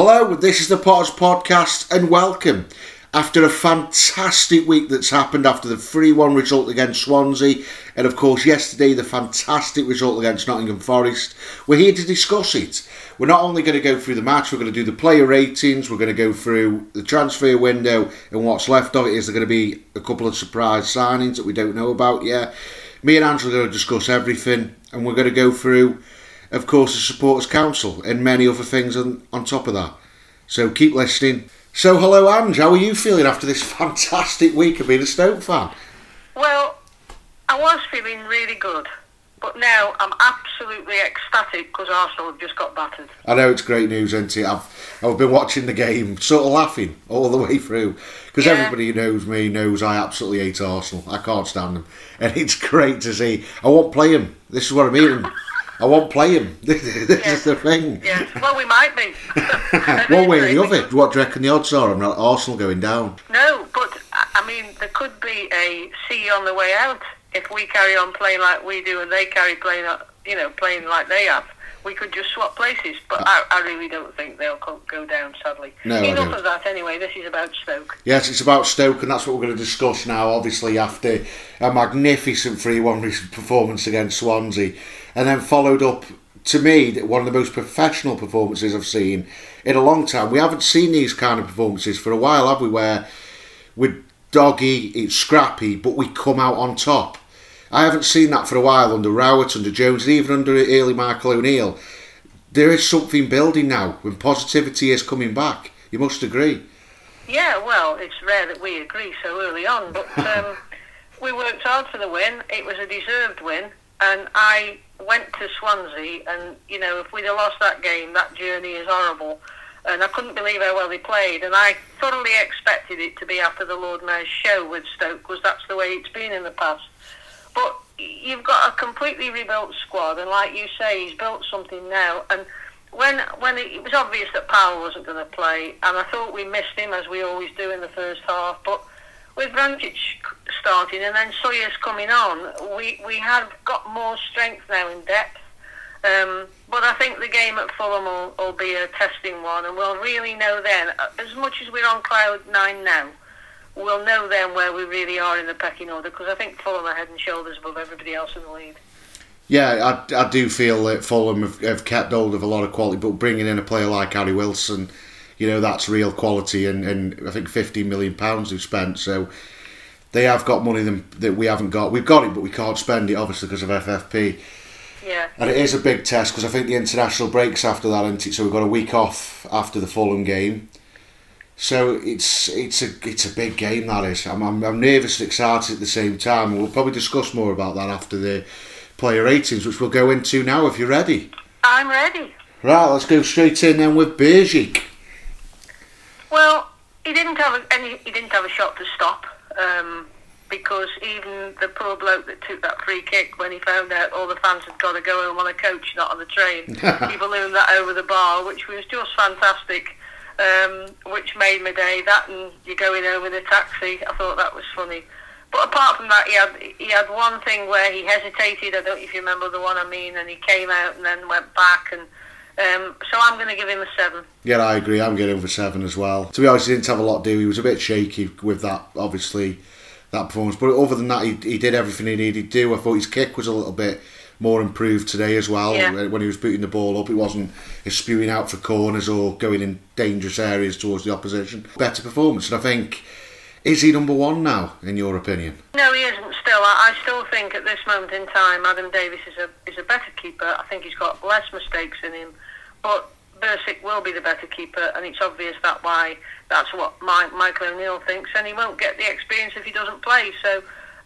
Hello, this is the Potters Podcast, and welcome. After a fantastic week that's happened after the 3 1 result against Swansea, and of course, yesterday, the fantastic result against Nottingham Forest, we're here to discuss it. We're not only going to go through the match, we're going to do the player ratings, we're going to go through the transfer window, and what's left of it is there going to be a couple of surprise signings that we don't know about yet. Me and Angela are going to discuss everything, and we're going to go through of course, the Supporters Council, and many other things on, on top of that. So keep listening. So, hello, Ange. How are you feeling after this fantastic week of being a Stoke fan? Well, I was feeling really good, but now I'm absolutely ecstatic because Arsenal have just got battered. I know it's great news, isn't it? I've, I've been watching the game, sort of laughing all the way through because Yeah. everybody who knows me knows I absolutely hate Arsenal. I can't stand them, and it's great to see. I won't play them. This is what I mean. I won't play him. this is the thing. Yes, well, we might be. One way or the other, what do you reckon the odds are on Arsenal going down? No, but I mean, there could be a sea on the way out if we carry on playing like we do and they carry playing, uh, you know, playing like they have. We could just swap places, but I, I really don't think they'll go down. Sadly, No, enough of that. Anyway, this is about Stoke. Yes, it's about Stoke, and that's what we're going to discuss now. Obviously, after a magnificent 3 1 performance against Swansea, and then followed up, to me, one of the most professional performances I've seen in a long time. We haven't seen these kind of performances for a while, have we? Where we're doggy, it's scrappy, but we come out on top. I haven't seen that for a while under Rowett, under Jones, and even under early Michael O'Neill. There is something building now when positivity is coming back. You must agree. Yeah, well, it's rare that we agree so early on, but um, we worked hard for the win. It was a deserved win, and I went to Swansea, and you know, if we'd have lost that game, that journey is horrible. And I couldn't believe how well they played, and I thoroughly expected it to be after the Lord Mayor's show with Stoke, because that's the way it's been in the past. But you've got a completely rebuilt squad, and like you say, he's built something now. And when when it, it was obvious that Powell wasn't going to play, and I thought we missed him as we always do in the first half. But with Vrancic starting and then Sawyer's coming on, we we have got more strength now in depth. Um, but I think the game at Fulham will, will be a testing one, and we'll really know then. uh, As much as we're on cloud nine now, we'll know then where we really are in the pecking order because I think Fulham are head and shoulders above everybody else in the league. Yeah, I, I do feel that Fulham have, have kept hold of a lot of quality, but bringing in a player like Harry Wilson, you know, that's real quality, and, and I think fifteen million pounds they've spent, so they have got money them, that we haven't got. We've got it, but we can't spend it obviously because of FFP, Yeah. and it is a big test because I think the international breaks after that, isn't it? So we've got a week off after the Fulham game. So it's it's a it's a big game that is. I'm, I'm, I'm nervous and excited at the same time. We'll probably discuss more about that after the player ratings, which we'll go into now if you're ready. I'm ready. Right, let's go straight in then with Bursik. Well, he didn't have a, any. He didn't have a shot to stop um, because even the poor bloke that took that free kick when he found out all the fans had got to go home on a coach, not on the train, he ballooned that over the bar, which was just fantastic. Um, which made my day. That and you're going home in a taxi. I thought that was funny. But apart from that, he had he had one thing where he hesitated. I don't know if you remember the one I mean, and he came out and then went back. And um, so I'm going to give him a seven. Yeah, I agree. I'm getting over seven as well. To be honest, he didn't have a lot to do. He was a bit shaky with that, obviously, that performance. But other than that, he, he did everything he needed to do. I thought his kick was a little bit more improved today as well. Yeah. When he was booting the ball up, it wasn't spewing out for corners or going in dangerous areas towards the opposition. Better performance, and I think is he number one now, in your opinion? No, he isn't. Still, I, I still think at this moment in time, Adam Davies is a is a better keeper. I think he's got less mistakes in him, but Bursik will be the better keeper, and it's obvious that why that's what my, Michael O'Neill thinks, and he won't get the experience if he doesn't play. So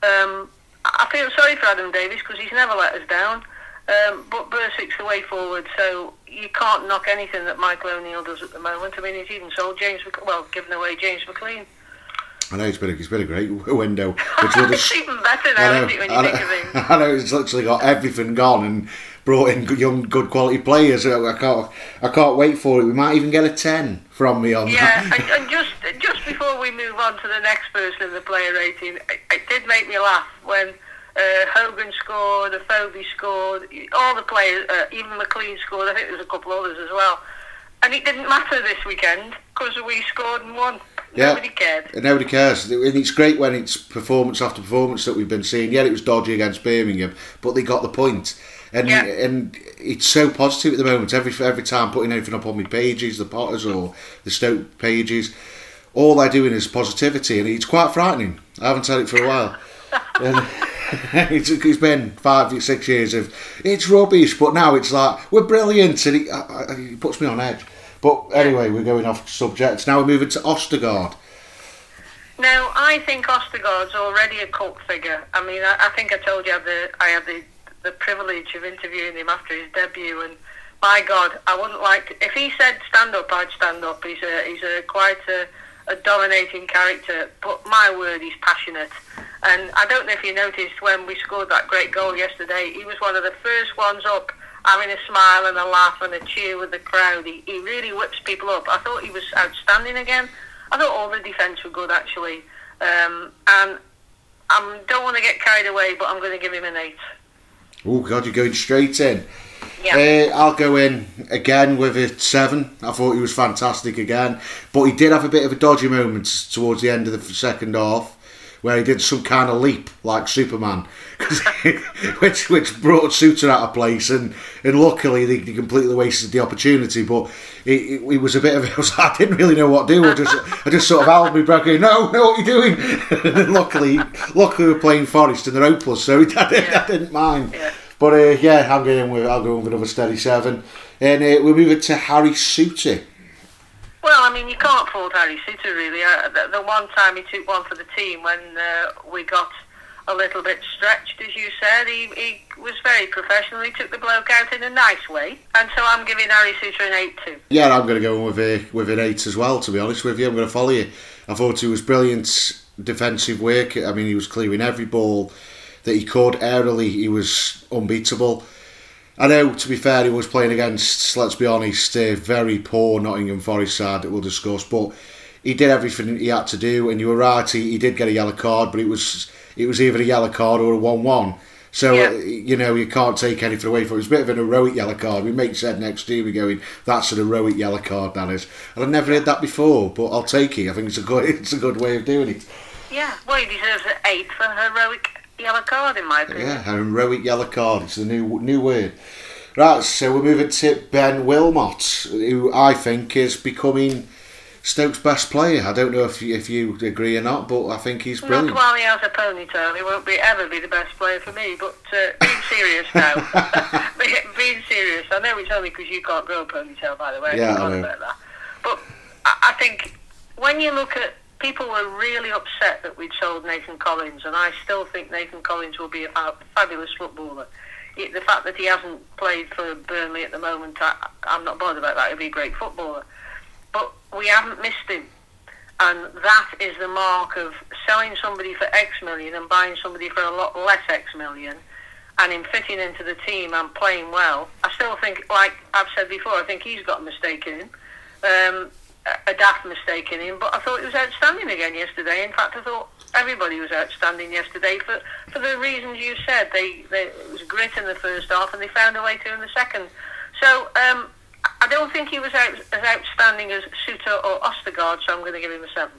um, I feel sorry for Adam Davies because he's never let us down. Um, but Bursik's the way forward, so you can't knock anything that Michael O'Neill does at the moment. I mean, he's even sold James, well, given away James McLean. I know it's been a, it's been a great window. Which it's just, even better now, I know, isn't it, when you I think know, of him? I know it's literally got everything gone and brought in good- young, good quality players. I can't, I can't wait for it. We might even get a ten from me on Yeah, that. and, and just just before we move on to the next person in the player rating, it, it did make me laugh when uh, Hogan scored, Afobe scored, all the players, uh, even McLean scored. I think there was a couple others as well. And it didn't matter this weekend because we scored and won. Yeah. Nobody cared. Nobody cares. And it's great when it's performance after performance that we've been seeing. Yeah, it was dodgy against Birmingham, but they got the point. And Yeah. and it's so positive at the moment. Every every time putting anything up on my pages, the Potters or the Stoke pages, all they're doing is positivity, and it's quite frightening. I haven't had it for a while. and it's, it's been five, six years of it's rubbish, but now it's like we're brilliant, and it, I, it puts me on edge. But anyway, we're going off subject. Now we're moving to Ostigard. Now, I think Ostigard's already a cult figure. I mean, I, I think I told you I had, the, I had the, the privilege of interviewing him after his debut, and my God, I wouldn't like to, if he said stand up, I'd stand up. He's a he's a quite a, a dominating character, but my word, he's passionate. And I don't know if you noticed when we scored that great goal yesterday, he was one of the first ones up, having a smile and a laugh and a cheer with the crowd. He, he really whips people up. I thought he was outstanding again. I thought all the defence were good actually, um, and I don't want to get carried away, but I'm going to give him an eight. Oh God, you're going straight in. Yeah. Uh, I'll go in again with a seven. I thought he was fantastic again, but he did have a bit of a dodgy moment towards the end of the second half, where he did some kind of leap like Superman, which which brought Souttar out of place, and, and luckily they, they completely wasted the opportunity. But it, it, it was a bit of I, was, I didn't really know what to do. I just I just sort of held my breath, going, "No, no, what are you doing?" and luckily, luckily we we're playing Forest and they're hopeless, so I didn't, I didn't mind. Yeah. But uh, yeah, I'm going with I'll go with another steady seven, and uh, we're moving to Harry Souttar. Well, I mean, you can't fault Harry Souttar really. Uh, the, the one time he took one for the team when uh, we got a little bit stretched, as you said, he, he was very professional. He took the bloke out in a nice way, and so I'm giving Harry Souttar an eight too. Yeah, I'm going to go with a, with an eight as well. To be honest with you, I'm going to follow you. I thought he was brilliant defensive work. I mean, he was clearing every ball that he could aerially. He was unbeatable. I know, to be fair, he was playing against, let's be honest, a very poor Nottingham Forest side that we'll discuss, but he did everything he had to do, and you were right, he, he did get a yellow card, but it was it was either a yellow card or a 1 1. So, Yeah. uh, you know, you can't take anything away from it. It was a bit of an heroic yellow card. We make said next year, we're going, that's an heroic yellow card, that is. And I've never heard that before, but I'll take it. I think it's a good, it's a good way of doing it. Yeah, well, he deserves an eight for heroic yellow card, in my opinion. Yeah, heroic yellow card. It's the new new word. Right, so we're moving to Ben Wilmot, who I think is becoming Stoke's best player. I don't know if you, if you agree or not, but I think he's Not while he has a ponytail. He won't be ever be the best player for me. But uh, being serious now, being serious. I know it's only because you can't grow a ponytail, by the way. Yeah, I know. about that. But I, I think when you look at people were really upset that we'd sold Nathan Collins, and I still think Nathan Collins will be a fabulous footballer. The fact that he hasn't played for Burnley at the moment, I, I'm not bothered about that. He'll be a great footballer. But we haven't missed him. And that is the mark of selling somebody for X million and buying somebody for a lot less X million and him fitting into the team and playing well. I still think, like I've said before, I think he's got a mistake in him. Um, a- daft mistake in him, but I thought he was outstanding again yesterday. In fact, I thought everybody was outstanding yesterday for, for the reasons you said. They, they it was grit in the first half, and they found a way to in the second. So um, I don't think he was out, as outstanding as Souttar or Ostigard. So I'm going to give him a seven.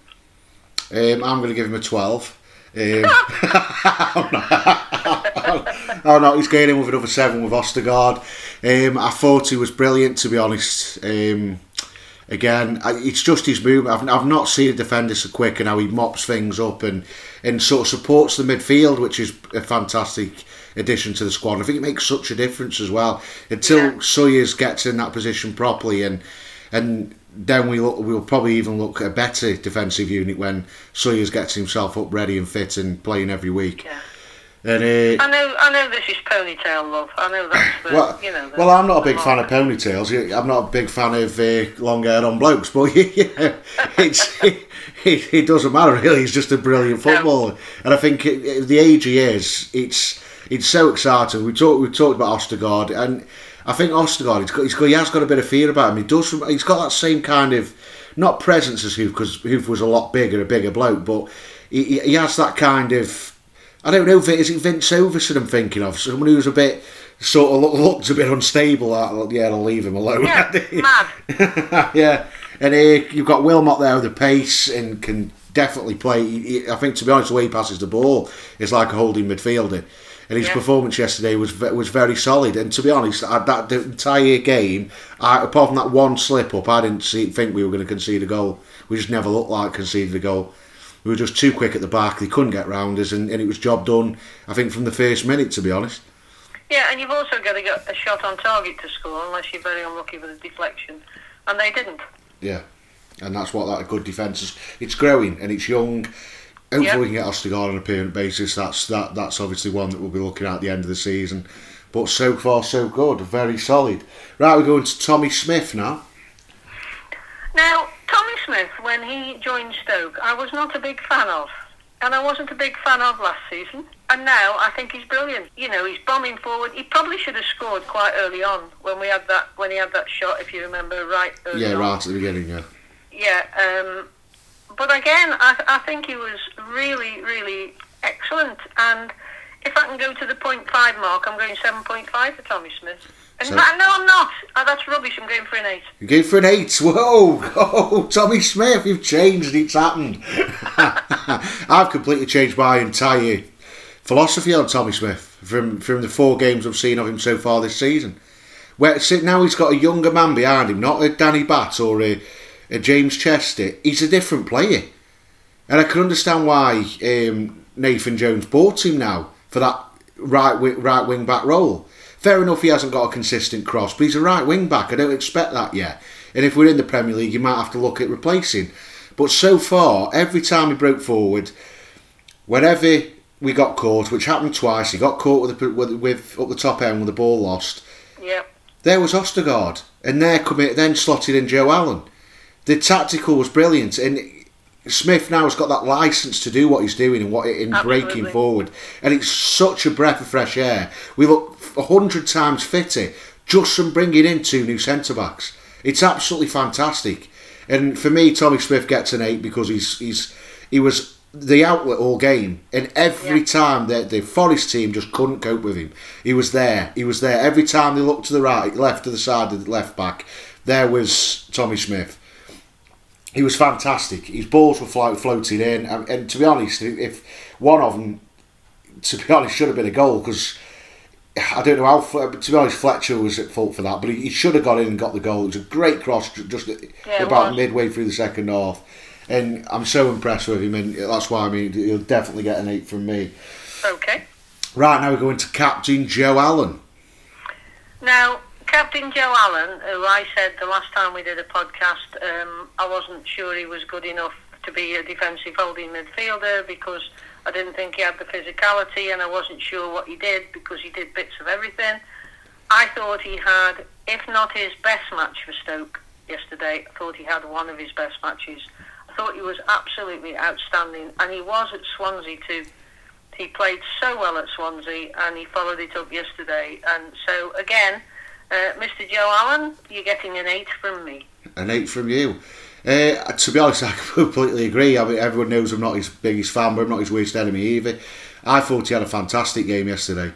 Um, I'm going to give him a 12. Um, oh no, he's going in with another seven with Ostigard. Um, I thought he was brilliant, to be honest. Again, it's just his movement. I've, I've not seen a defender so quick and how he mops things up and, and sort of supports the midfield, which is a fantastic addition to the squad. I think it makes such a difference as well. Until Yeah. Sawyers gets in that position properly and and then we look, we'll probably even look at a better defensive unit when Sawyers gets himself up ready and fit and playing every week. Yeah. And I know, I know this is ponytail love. I know that's the, well, you know. The, well, I'm not a big fan of ponytails. I'm not a big fan of uh, long hair on blokes, but yeah, it's it, it doesn't matter really. He's just a brilliant No. footballer, and I think at the age he is, it's it's so exciting. We talked we talked about Ostigard, and I think Ostigard, he's got, he's got he has got a bit of fear about him. He does, he's got that same kind of not presence as Huth because Huth was a lot bigger, a bigger bloke, but he- he has that kind of I don't know. Is it Vince Overson I'm thinking of? Someone who's a bit sort of look, looks a bit unstable. Yeah, I'll leave him alone. Yeah, yeah, and uh, you've got Wilmot there with the pace and can definitely play. I think to be honest, the way he passes the ball is like a holding midfielder. And his Yeah. performance yesterday was was very solid. And to be honest, I, that the entire game, I, apart from that one slip up, I didn't see, think we were going to concede a goal. We just never looked like conceded a goal. We were just too quick at the back. They couldn't get round us, and, and it was job done. I think from the first minute, to be honest. Yeah, and you've also got to get a shot on target to score, unless you're very unlucky with a deflection, and they didn't. Yeah, and that's what that good defence is. It's growing and it's young. Hopefully, Yeah. we can get Ostigard on a permanent basis. That's that. That's obviously one that we'll be looking at at the end of the season. But so far, so good. Very solid. Right, we're going to Tommy Smith now. Now, Tommy Smith, when he joined Stoke, I was not a big fan of. And I wasn't a big fan of last season. And now I think he's brilliant. You know, he's bombing forward. He probably should have scored quite early on when we had that when he had that shot, if you remember right early Yeah, on. right at the beginning. Yeah. Yeah, um, but again, I, I think he was really, really excellent. And if I can go to the point 0.5 mark, I'm going 7.5 for Tommy Smith. And So- no, I'm not. Oh, that's rubbish. I'm going for an 8. You're going for an eight. Whoa, oh, Tommy Smith, you've changed. It's happened. I've completely changed my entire philosophy on Tommy Smith from from the four games I've seen of him so far this season. Where now he's got a younger man behind him, not a Danny Batth or a, a James Chester. He's a different player, and I can understand why um, Nathan Jones bought him now for that right wi- right wing back role. Fair enough, he hasn't got a consistent cross, but he's a right wing back. I don't expect that yet. And if we're in the Premier League, you might have to look at replacing. But so far, every time he broke forward, whenever we got caught, which happened twice, he got caught with, the, with, with up the top end with the ball lost. Yeah. There was Ostigard, and there coming then slotted in Joe Allen. The tactical was brilliant, and Smith now has got that license to do what he's doing and what in breaking forward, and it's such a breath of fresh air. We look a hundred times fitter just from bringing in two new centre backs. It's absolutely fantastic, and for me, Tommy Smith gets an eight because he's he's he was the outlet all game, and every Yeah. time the the Forest team just couldn't cope with him. He was there. He was there every time they looked to the right, left to the side of the left back. There was Tommy Smith. He was fantastic. His balls were flo- floating in, and, and to be honest, if one of them, to be honest, should have been a goal because I don't know how. To be honest, Fletcher was at fault for that, but he, he should have got in and got the goal. It was a great cross, just it about was. midway through the second half, and I'm so impressed with him, and that's why I mean he'll definitely get an eight from me. Okay. Right now we're going to captain Joe Allen. Now, Captain Joe Allen, who I said the last time we did a podcast, um, I wasn't sure he was good enough to be a defensive holding midfielder because I didn't think he had the physicality and I wasn't sure what he did because he did bits of everything. I thought he had, if not his best match for Stoke yesterday, I thought he had one of his best matches. I thought he was absolutely outstanding and he was at Swansea too. He played so well at Swansea and he followed it up yesterday. And so, again, uh, Mr. Joe Allen, you're getting an 8 from me. An eight from you. Uh, to be honest, I completely agree. I mean, everyone knows I'm not his biggest fan, but I'm not his worst enemy either. I thought he had a fantastic game yesterday.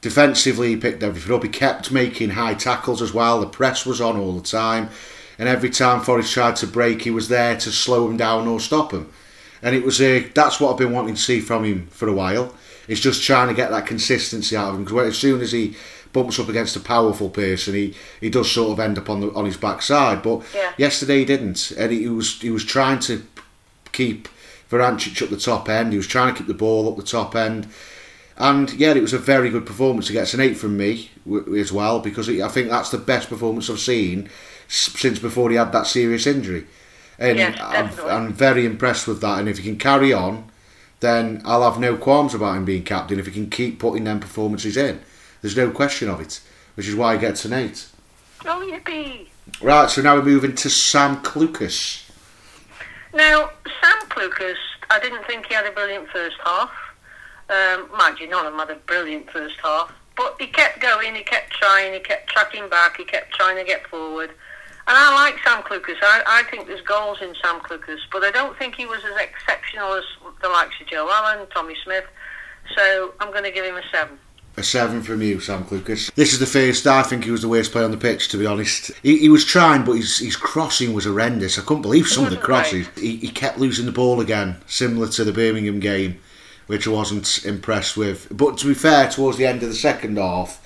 Defensively, he picked everything up. He kept making high tackles as well. The press was on all the time, and every time Forest tried to break, he was there to slow him down or stop him. And it was uh, that's what I've been wanting to see from him for a while. It's just trying to get that consistency out of him because as soon as he bumps up against a powerful person, he, he does sort of end up on the on his backside. But Yeah. yesterday he didn't, and he was he was trying to keep Vrancic up the top end. He was trying to keep the ball up the top end. And yeah, it was a very good performance. He gets an eight from me w- as well because I think that's the best performance I've seen s- since before he had that serious injury. And Yes, I'm. I'm very impressed with that. And if he can carry on, then I'll have no qualms about him being captain. If he can keep putting them performances in, there's no question of it. Which is why he gets an eight. Oh, yippee! Right, so now we're moving to Sam Clucas. Now, Sam Clucas, I didn't think he had a brilliant first half. Um, mind you, none of them had a brilliant first half. But he kept going, he kept trying, he kept tracking back, he kept trying to get forward. And I like Sam Clucas. I, I think there's goals in Sam Clucas, but I don't think he was as exceptional as the likes of Joe Allen, Tommy Smith. So I'm going to give him a seven. A seven from you, Sam Clucas. This is the first I think he was the worst player on the pitch, to be honest. He, he was trying, but his, his crossing was horrendous. I couldn't believe some of the crosses. He, he kept losing the ball again, similar to the Birmingham game, which I wasn't impressed with. But to be fair, towards the end of the second half,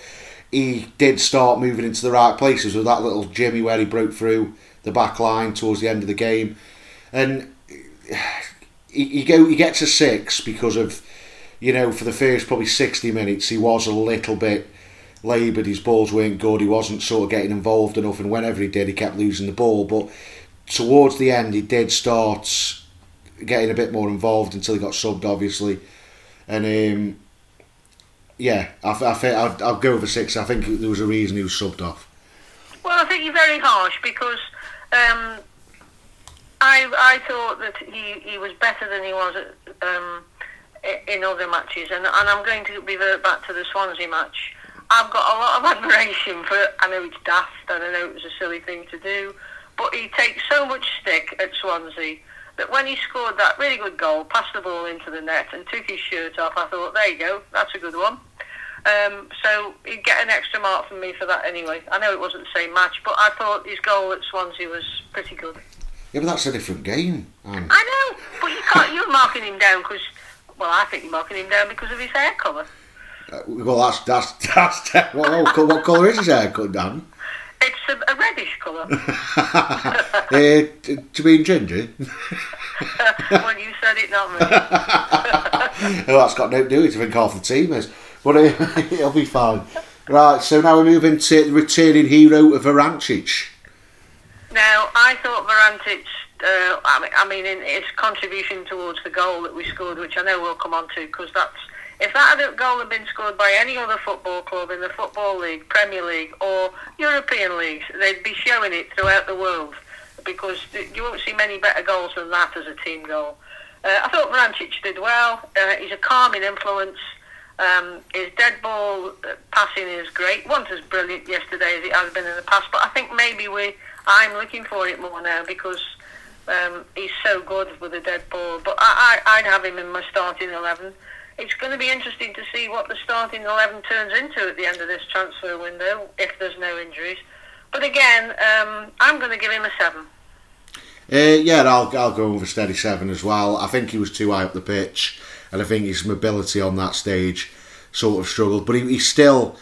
he did start moving into the right places with that little Jimmy where he broke through the back line towards the end of the game. And he, he, go, he gets a six because of you know, for the first probably 60 minutes, he was a little bit laboured. His balls weren't good. He wasn't sort of getting involved enough, and whenever he did, he kept losing the ball. But towards the end, he did start getting a bit more involved until he got subbed, obviously. And um, yeah, I, I I'll, I'll go over six. I think there was a reason he was subbed off. Well, I think you're very harsh because um, I I thought that he, he was better than he was at. Um, in other matches, and, and I'm going to revert back to the Swansea match. I've got a lot of admiration for. I know it's daft, and I know it was a silly thing to do, but he takes so much stick at Swansea that when he scored that really good goal, passed the ball into the net, and took his shirt off, I thought, there you go, that's a good one. Um, so he'd get an extra mark from me for that anyway. I know it wasn't the same match, but I thought his goal at Swansea was pretty good. Yeah, but that's a different game. Anne. I know, but you can't. You're marking him down because well, I think you're marking him down because of his hair colour. Uh, well, that's that's that's what, what colour is his hair cut, Dan? It's a, a reddish colour. uh, to be ginger. well, you said it, not me. well, that's got no do it. I think half the team is, but uh, it'll be fine. Right, so now we're moving to the returning hero of Vrancic. Now, I thought Vrancic uh, I mean, in his contribution towards the goal that we scored, which I know we'll come on to, because that's if that goal had been scored by any other football club in the Football League, Premier League, or European leagues, they'd be showing it throughout the world because you won't see many better goals than that as a team goal. Uh, I thought Vrancic did well. Uh, he's a calming influence. Um, his dead ball uh, passing is great. wasn't as brilliant yesterday as it has been in the past, but I think maybe we I'm looking for it more now because um, he's so good with a dead ball. But I, I, I'd have him in my starting 11. It's going to be interesting to see what the starting 11 turns into at the end of this transfer window if there's no injuries. But again, um, I'm going to give him a 7. Uh, yeah, I'll, I'll go over steady 7 as well. I think he was too high up the pitch, and I think his mobility on that stage sort of struggled. But he, he's still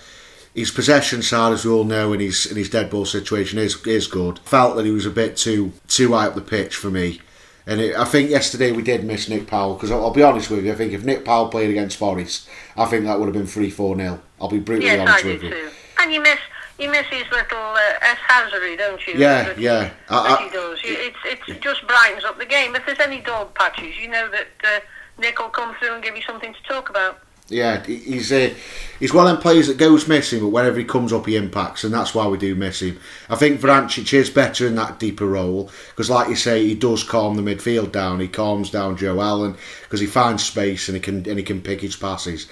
his possession side, as we all know, in his in his dead ball situation is is good. Felt that he was a bit too too high up the pitch for me. And it, I think yesterday we did miss Nick Powell because I'll, I'll, be honest with you. I think if Nick Powell played against Forest, I think that would have been three four nil. I'll be brutally yes, honest I with you. Too. And you miss you miss his little uh, S Hazard, don't you? Yeah, that, yeah. That I, he does. It's it just brightens up the game. If there's any dog patches, you know that uh, Nick will come through and give you something to talk about. Yeah, he's uh, he's one of them players that goes missing, but whenever he comes up, he impacts, and that's why we do miss him. I think Vrancic is better in that deeper role because, like you say, he does calm the midfield down. He calms down Joe Allen because he finds space and he can and he can pick his passes.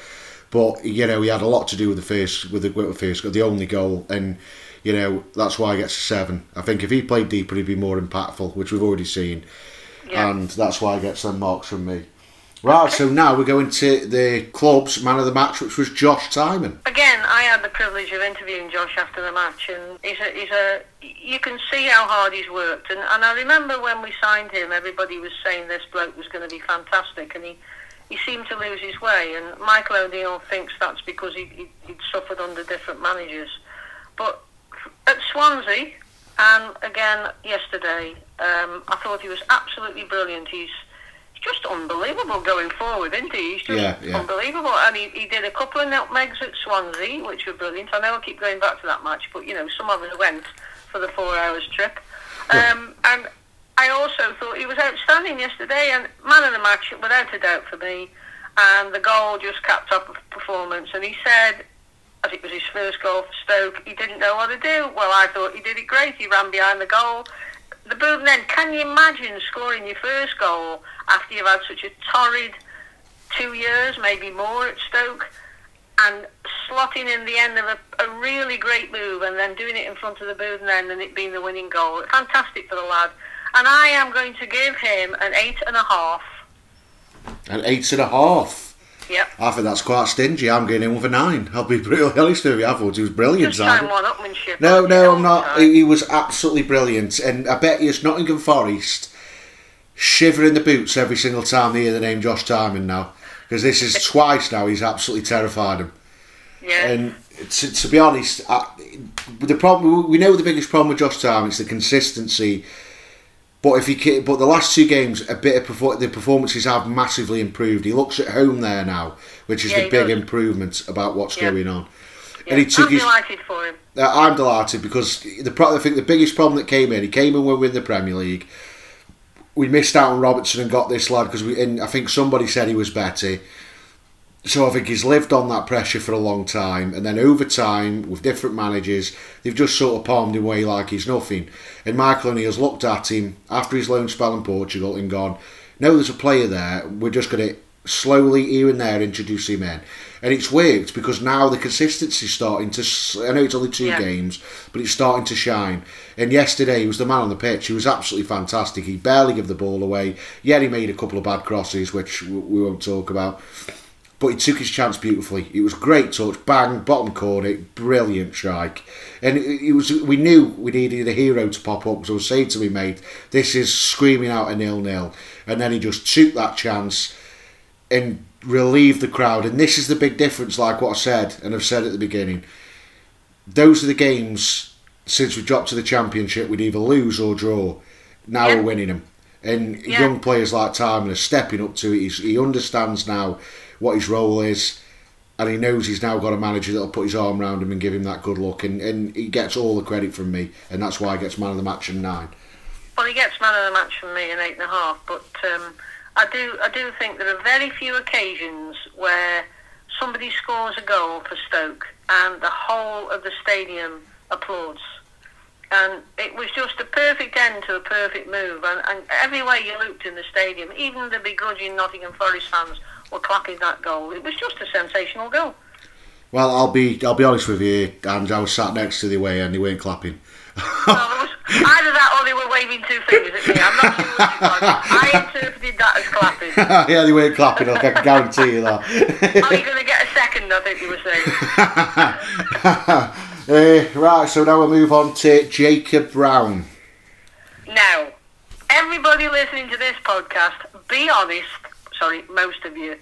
But you know, he had a lot to do with the first with the, with the first the only goal, and you know that's why he gets a seven. I think if he played deeper, he'd be more impactful, which we've already seen, yeah. and that's why he gets some marks from me. Right, so now we're going to the club's man of the match, which was Josh Tymon. Again, I had the privilege of interviewing Josh after the match, and he's a, he's a you can see how hard he's worked. And, and I remember when we signed him, everybody was saying this bloke was going to be fantastic, and he, he seemed to lose his way. And Michael O'Neill thinks that's because he, he, he'd suffered under different managers. But at Swansea, and again yesterday, um, I thought he was absolutely brilliant. He's just unbelievable going forward, isn't he? He's just yeah, yeah. unbelievable. And he, he did a couple of nutmegs at Swansea, which were brilliant. I know I keep going back to that match, but, you know, some of us went for the four hours trip. Um, and I also thought he was outstanding yesterday, and man of the match, without a doubt for me. And the goal just capped up of performance. And he said, as it was his first goal for Stoke, he didn't know what to do. Well, I thought he did it great. He ran behind the goal the Boothen, can you imagine scoring your first goal after you've had such a torrid two years, maybe more at Stoke, and slotting in the end of a, a really great move and then doing it in front of the Boothen and it being the winning goal. Fantastic for the lad. And I am going to give him an eight and a half. An eight and a half? Yep. I think that's quite stingy. I'm getting in with a nine. I'll be brutally honest with you. I thought he was brilliant. Just time Simon. one upmanship. No, no, I'm not. He, he was absolutely brilliant, and I bet you it's Nottingham Forest shiver in the boots every single time they hear the name Josh Tymon now, because this is twice now he's absolutely terrified him. Yeah. And to, to be honest, I, the problem we know the biggest problem with Josh Tymon is the consistency. But if he ca- but the last two games, a bit of perfor- the performances have massively improved. He looks at home there now, which is Yeah, the big does. improvement about what's Yeah. going on. yeah. And he took I'm his delighted for him. uh, I'm delighted because the pro- I think the biggest problem that came in, he came in when we were in the Premier League. We missed out on Robertson and got this lad because we. And I think somebody said he was better. So I think he's lived on that pressure for a long time, and then over time with different managers, they've just sort of palmed him away like he's nothing. And Michael O'Neill's looked at him after his loan spell in Portugal and gone, "No, there's a player there. We're just going to slowly here and there introduce him in." And it's worked because now the consistency's starting to. I know it's only two Yeah. games, but it's starting to shine. And yesterday he was the man on the pitch. He was absolutely fantastic. He barely gave the ball away. Yet he made a couple of bad crosses, which we won't talk about. But he took his chance beautifully. It was great touch, bang, bottom corner, brilliant strike. And it, it was. We knew we needed a hero to pop up because I was saying to me, mate, this is screaming out a nil nil. And then he just took that chance and relieved the crowd. And this is the big difference, like what I said, and I've said at the beginning. Those are the games since we dropped to the championship we'd either lose or draw. Now Yeah. we're winning them. And Yeah. young players like Tymon are stepping up to it. He's, he understands now what his role is. And he knows he's now got a manager that'll put his arm around him and give him that good look. And, and he gets all the credit from me. And that's why he gets man of the match and nine. Well, he gets man of the match from me in eight and a half, but um, I do I do think there are very few occasions where somebody scores a goal for Stoke and the whole of the stadium applauds. And it was just a perfect end to a perfect move. And, and everywhere you looked in the stadium, even the begrudging Nottingham Forest fans were clapping that goal. It was just a sensational goal. Well, I'll be I'll be honest with you, and I was sat next to the way and they weren't clapping. Well, either that or they were waving two fingers at me. I'm not sure which it was. I interpreted that as clapping. yeah, they weren't clapping. I can guarantee you that. Are you going to get a second? I think you were saying. Uh, right, so now we'll move on to Jacob Brown. Now, everybody listening to this podcast, be honest. Sorry, most of you.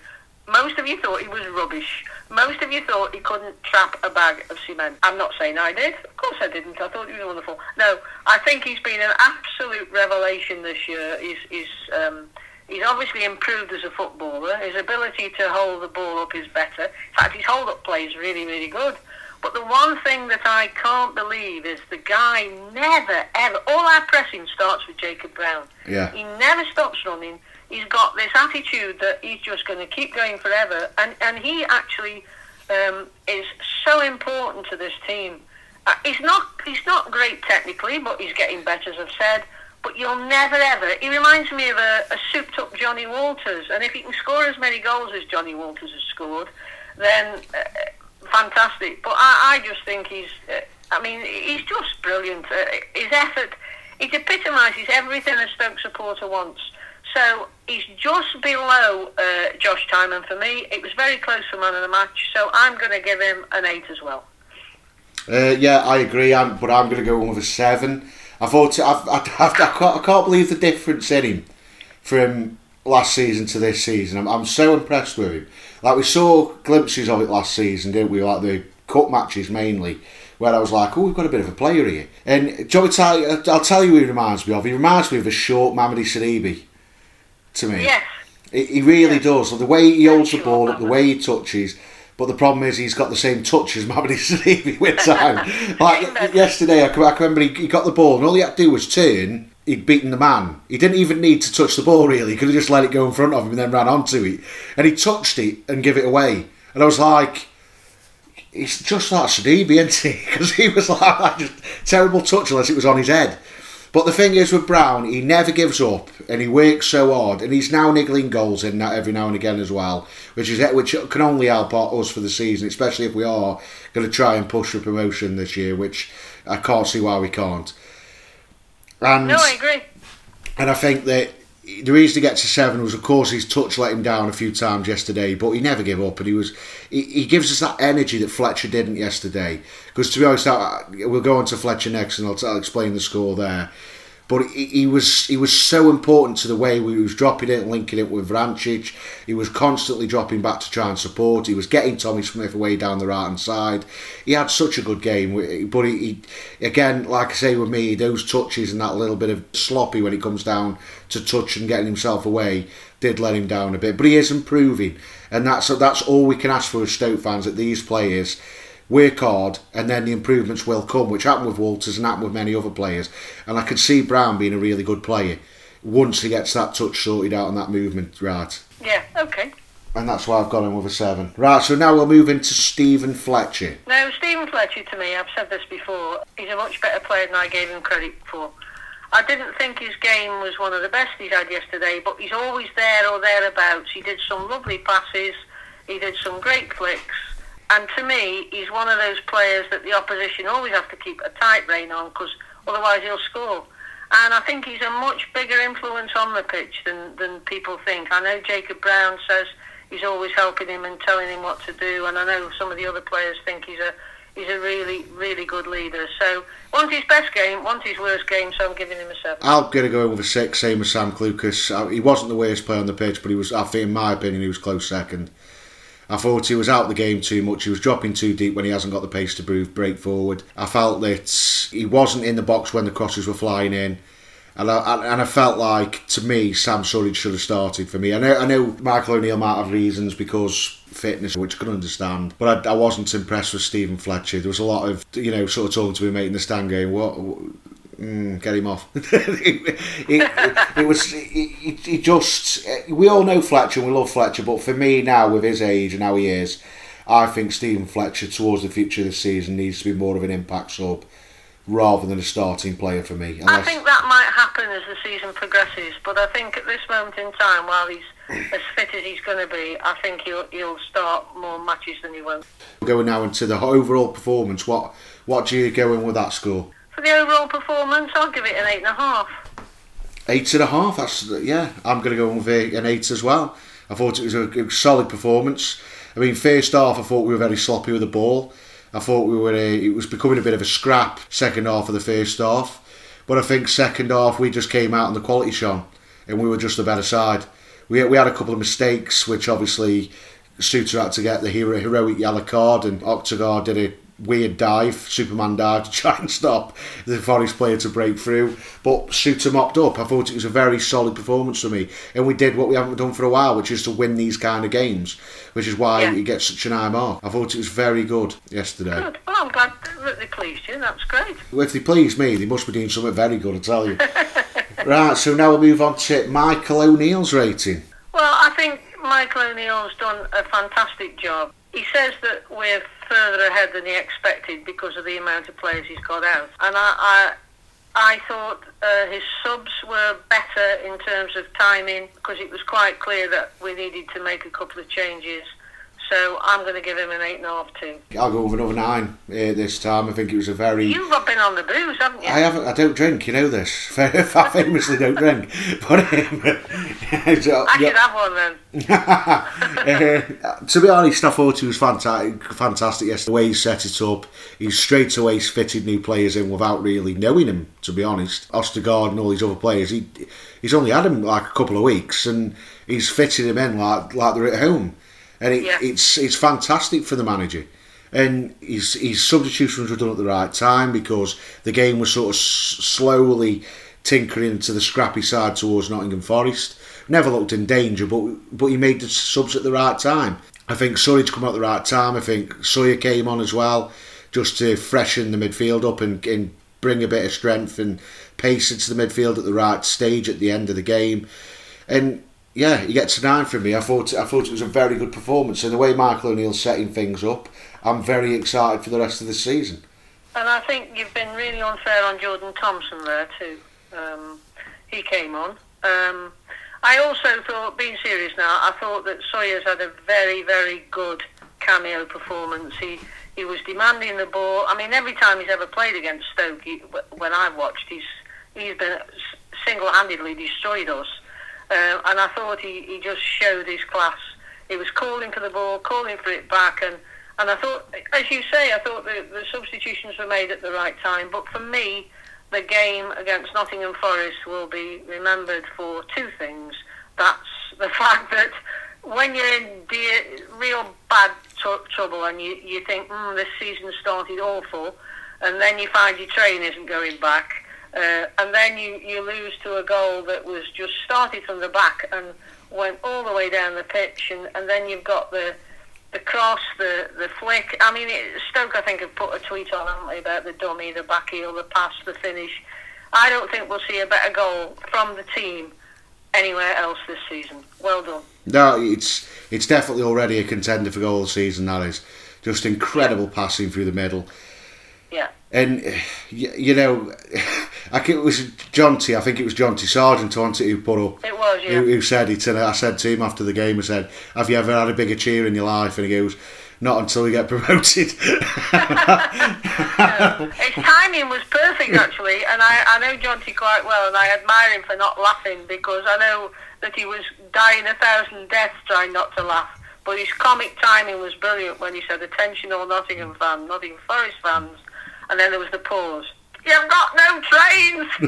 Most of you thought he was rubbish. Most of you thought he couldn't trap a bag of cement. I'm not saying I did. Of course I didn't. I thought he was wonderful. No, I think he's been an absolute revelation this year. He's, he's, um, he's obviously improved as a footballer. His ability to hold the ball up is better. In fact, his hold-up play is really, really good. But the one thing that I can't believe is the guy never, ever, all our pressing starts with Jacob Brown. Yeah. He never stops running. He's got this attitude that he's just going to keep going forever. And, and he actually um, is so important to this team. Uh, he's not he's not great technically, but he's getting better, as I've said. But you'll never ever. He reminds me of a, a souped up Johnny Walters. And if he can score as many goals as Johnny Walters has scored, then uh, fantastic. But I, I just think he's. Uh, I mean, he's just brilliant. Uh, his effort. It epitomises everything a Stoke supporter wants. So he's just below uh, Josh Tymon for me. It was very close for man of the match, so I'm going to give him an eight as well. Uh, yeah, I agree, I'm, but I'm going to go with a seven. I thought I've, I, I've, I, can't, I can't believe the difference in him from last season to this season. I'm, I'm so impressed with him. Like we saw glimpses of it last season, didn't we? Like the cup matches mainly, where I was like, "Oh, we've got a bit of a player here." And you, I'll tell you who he reminds me of. He reminds me of a short Mamadi Sadibi. To me, Yes. he, he really Yes. does. The way he holds the ball up, the way he touches. But the problem is he's got the same touch as Mamadi Sadibi with time. like yesterday, I can, I can remember he, he got the ball and all he had to do was turn. He'd beaten the man. He didn't even need to touch the ball really. He could have just let it go in front of him and then ran onto it. And he touched it and gave it away. And I was like, he's just like Sadibi, isn't he? Because he was like, like just terrible touch unless it was on his head. But the thing is with Brown, he never gives up and he works so hard, and he's now niggling goals in that every now and again as well, which is which can only help us for the season, especially if we are going to try and push for promotion this year, which I can't see why we can't. And No, I agree. and I think that the reason to get to seven was, of course, his touch let him down a few times yesterday, but he never gave up, and he was he, he gives us that energy that Fletcher didn't yesterday. Because to be honest, I, we'll go on to Fletcher next, and I'll, I'll explain the score there. But he, he, was he was so important to the way we was dropping it linking it with Vrancic. He was constantly dropping back to try and support. He was getting Tommy Smith away down the right hand side. He had such a good game. But he, he, again, like I say with me, those touches and that little bit of sloppy when it comes down to touch and getting himself away did let him down a bit. But he is improving, and that's that's all we can ask for as Stoke fans that these players work hard, and then the improvements will come, which happened with Walters and happened with many other players. And I could see Brown being a really good player once he gets that touch sorted out and that movement right. Yeah, okay. And that's why I've got him with a seven. Right, so now we'll move into Stephen Fletcher. No, Stephen Fletcher to me, I've said this before, he's a much better player than I gave him credit for. I didn't think his game was one of the best he's had yesterday, but he's always there or thereabouts. He did some lovely passes, he did some great flicks, and to me, he's one of those players that the opposition always have to keep a tight rein on because otherwise he'll score. And I think he's a much bigger influence on the pitch than, than people think. I know Jacob Brown says he's always helping him and telling him what to do, and I know some of the other players think he's a he's a really, really good leader. So, one's his best game, one's his worst game, so I'm giving him a seven. I'm going to go with a six, same as Sam Clucas. Uh, he wasn't the worst player on the pitch, but he was, I think, in my opinion, he was close second. I thought he was out the game too much. He was dropping too deep when he hasn't got the pace to move, break forward. I felt that he wasn't in the box when the crosses were flying in. And I, and I felt like, to me, Sam Surridge should have started for me. I know, I know Michael O'Neill might have reasons because fitness, which I can understand, but I, I wasn't impressed with Stephen Fletcher. There was a lot of, you know, sort of talking to me making the stand going, what, Mm, get him off. it, it, it, was. He just. We all know Fletcher. and We love Fletcher, but for me now, with his age and how he is, I think Stephen Fletcher towards the future of the season needs to be more of an impact sub rather than a starting player for me. Unless... I think that might happen as the season progresses, but I think at this moment in time, while he's as fit as he's going to be, I think he'll he'll start more matches than he won't. Going now into the overall performance, what what do you go in with that score? For the overall performance, I'll give it an eight and a half. Eight and a half. That's yeah. I'm going to go with an eight as well. I thought it was a, solid performance. I mean, first half, I thought we were very sloppy with the ball. I thought we were. A, it was becoming a bit of a scrap. Second half of the first half, but I think second half we just came out and the quality shone, and we were just the better side. We we had a couple of mistakes, which obviously Souttar had to get the hero, heroic yellow card, and Ostigard did a weird dive, Superman dive to try and stop the Forest player to break through. But Souttar mopped up. I thought it was a very solid performance for me. And we did what we haven't done for a while, which is to win these kind of games, which is why yeah. he gets such an high mark. I thought it was very good yesterday. Good. Well, I'm glad that they pleased you. That's great. Well, if they please me, they must be doing something very good, I tell you. right, so now we'll move on to Michael O'Neill's rating. Well, I think Michael O'Neill's done a fantastic job. He says that we're further ahead than he expected because of the amount of players he's got out. And I, I, I thought uh, his subs were better in terms of timing because it was quite clear that we needed to make a couple of changes so I'm going to give him an eight and a half too. I'll go with another nine uh, this time. I think it was a very. You've been on the booze, haven't you? I haven't. I don't drink. You know this. I famously don't drink. But um, so, I should have one then. uh, to be honest, I thought he was fantastic. Fantastic yesterday. The way he set it up, he's straight away fitted new players in without really knowing him. To be honest, Ostigard and all these other players, he he's only had him like a couple of weeks, and he's fitted him in like like they're at home and it, yeah. it's it's fantastic for the manager. And his, his substitutions were done at the right time because the game was sort of slowly tinkering to the scrappy side towards Nottingham Forest. Never looked in danger, but but he made the subs at the right time. I think Surridge come at the right time. I think Sawyer came on as well, just to freshen the midfield up and, and bring a bit of strength and pace into the midfield at the right stage at the end of the game. And yeah, he gets nine from me. I thought I thought it was a very good performance, and the way Michael O'Neill's setting things up, I'm very excited for the rest of the season. And I think you've been really unfair on Jordan Thompson there too. Um, he came on. Um, I also thought, being serious now, I thought that Sawyer's had a very, very good cameo performance. He he was demanding the ball. I mean, every time he's ever played against Stoke, he, when I've watched, he's he's been single-handedly destroyed us. Um, and I thought he, he just showed his class. He was calling for the ball, calling for it back, and, and I thought, as you say, I thought the, the substitutions were made at the right time. But for me, the game against Nottingham Forest will be remembered for two things. That's the fact that when you're in dear, real bad t- trouble and you, you think, mm, this season started awful, and then you find your train isn't going back, uh, and then you, you lose to a goal that was just started from the back and went all the way down the pitch, and, and then you've got the the cross, the the flick. I mean, it, Stoke, I think, have put a tweet on, haven't they, about the dummy, the back heel, the pass, the finish. I don't think we'll see a better goal from the team anywhere else this season. Well done. No, it's it's definitely already a contender for goal season. That is just incredible passing through the middle. Yeah. And you, you know, I think it was Jonty. I think it was Jonty Sargent who put up. It was, yeah. Who, who said it, and I said to him after the game, I said, "Have you ever had a bigger cheer in your life?" And he goes, "Not until we get promoted." His timing was perfect, actually, and I, I know Jonty quite well, and I admire him for not laughing because I know that he was dying a thousand deaths trying not to laugh. But his comic timing was brilliant when he said, "Attention, all Nottingham fans, Nottingham Forest fans," and then there was the pause. You've got no trains,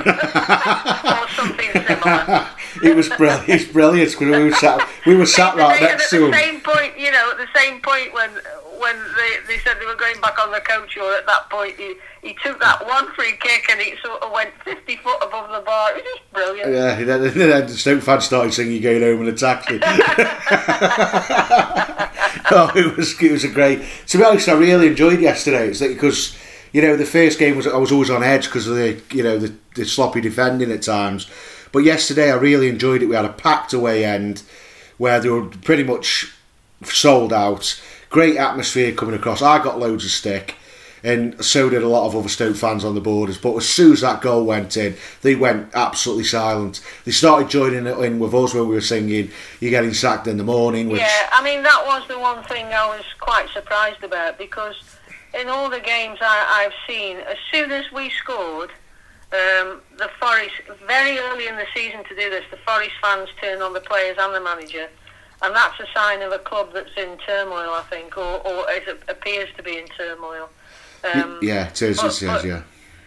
or something similar. it was brilliant. It's brilliant. We were sat, we were sat right next at the same point, you know, at the same point when when they, they said they were going back on the coach, or at that point he, he took that one free kick and it sort of went 50 foot above the bar. It was just brilliant. Yeah, then, then the Stoke fans started singing you "Going Home in a Taxi." oh, it was it was a great. To be honest, I really enjoyed yesterday. It's like because you know the first game was I was always on edge because of the you know the, the sloppy defending at times, but yesterday I really enjoyed it. We had a packed away end where they were pretty much sold out. Great atmosphere coming across. I got loads of stick. And so did a lot of other Stoke fans on the borders. But as soon as that goal went in, they went absolutely silent. They started joining it in with us when we were singing "You're Getting Sacked in the Morning," which Yeah, I mean that was the one thing I was quite surprised about because in all the games I, I've seen, as soon as we scored, um, the Forest very early in the season to do this, the Forest fans turned on the players and the manager, and that's a sign of a club that's in turmoil, I think, or, or appears to be in turmoil. Um, yeah, it is, it but- is, but- yeah.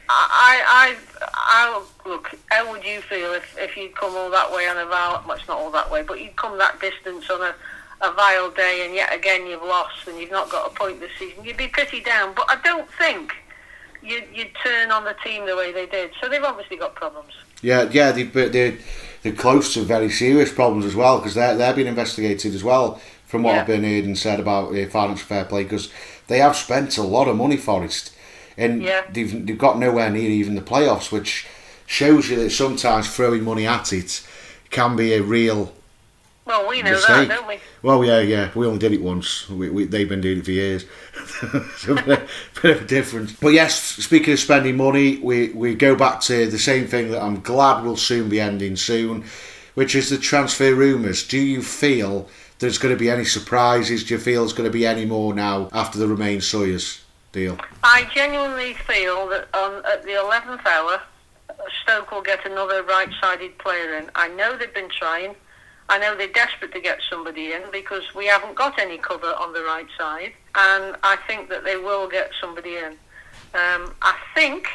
I, I, I, look. How would you feel if, if you'd come all that way on a? Well, it's not all that way, but you'd come that distance on a, a vile day, and yet again you've lost, and you've not got a point this season. You'd be pretty down. But I don't think you'd, you'd turn on the team the way they did. So they've obviously got problems. Yeah, yeah, they, but they're, they're close to very serious problems as well because they're, they're being investigated as well from what Yeah. I've been heard and said about uh, financial fair play because they have spent a lot of money, Forest, and Yeah. they've, they've got nowhere near even the playoffs, which shows you that sometimes throwing money at it can be a real Well, we know mistake. that, don't we? Well, yeah, yeah, we only did it once. We, we, they've been doing it for years. so a bit, bit of a difference. But yes, speaking of spending money, we, we go back to the same thing that I'm glad will soon be ending soon, which is the transfer rumours. Do you feel there's going to be any surprises? Do you feel there's going to be any more now after the Romaine Sawyers deal? I genuinely feel that on at the eleventh hour, Stoke will get another right-sided player in. I know they've been trying. I know they're desperate to get somebody in because we haven't got any cover on the right side, and I think that they will get somebody in. Um, I think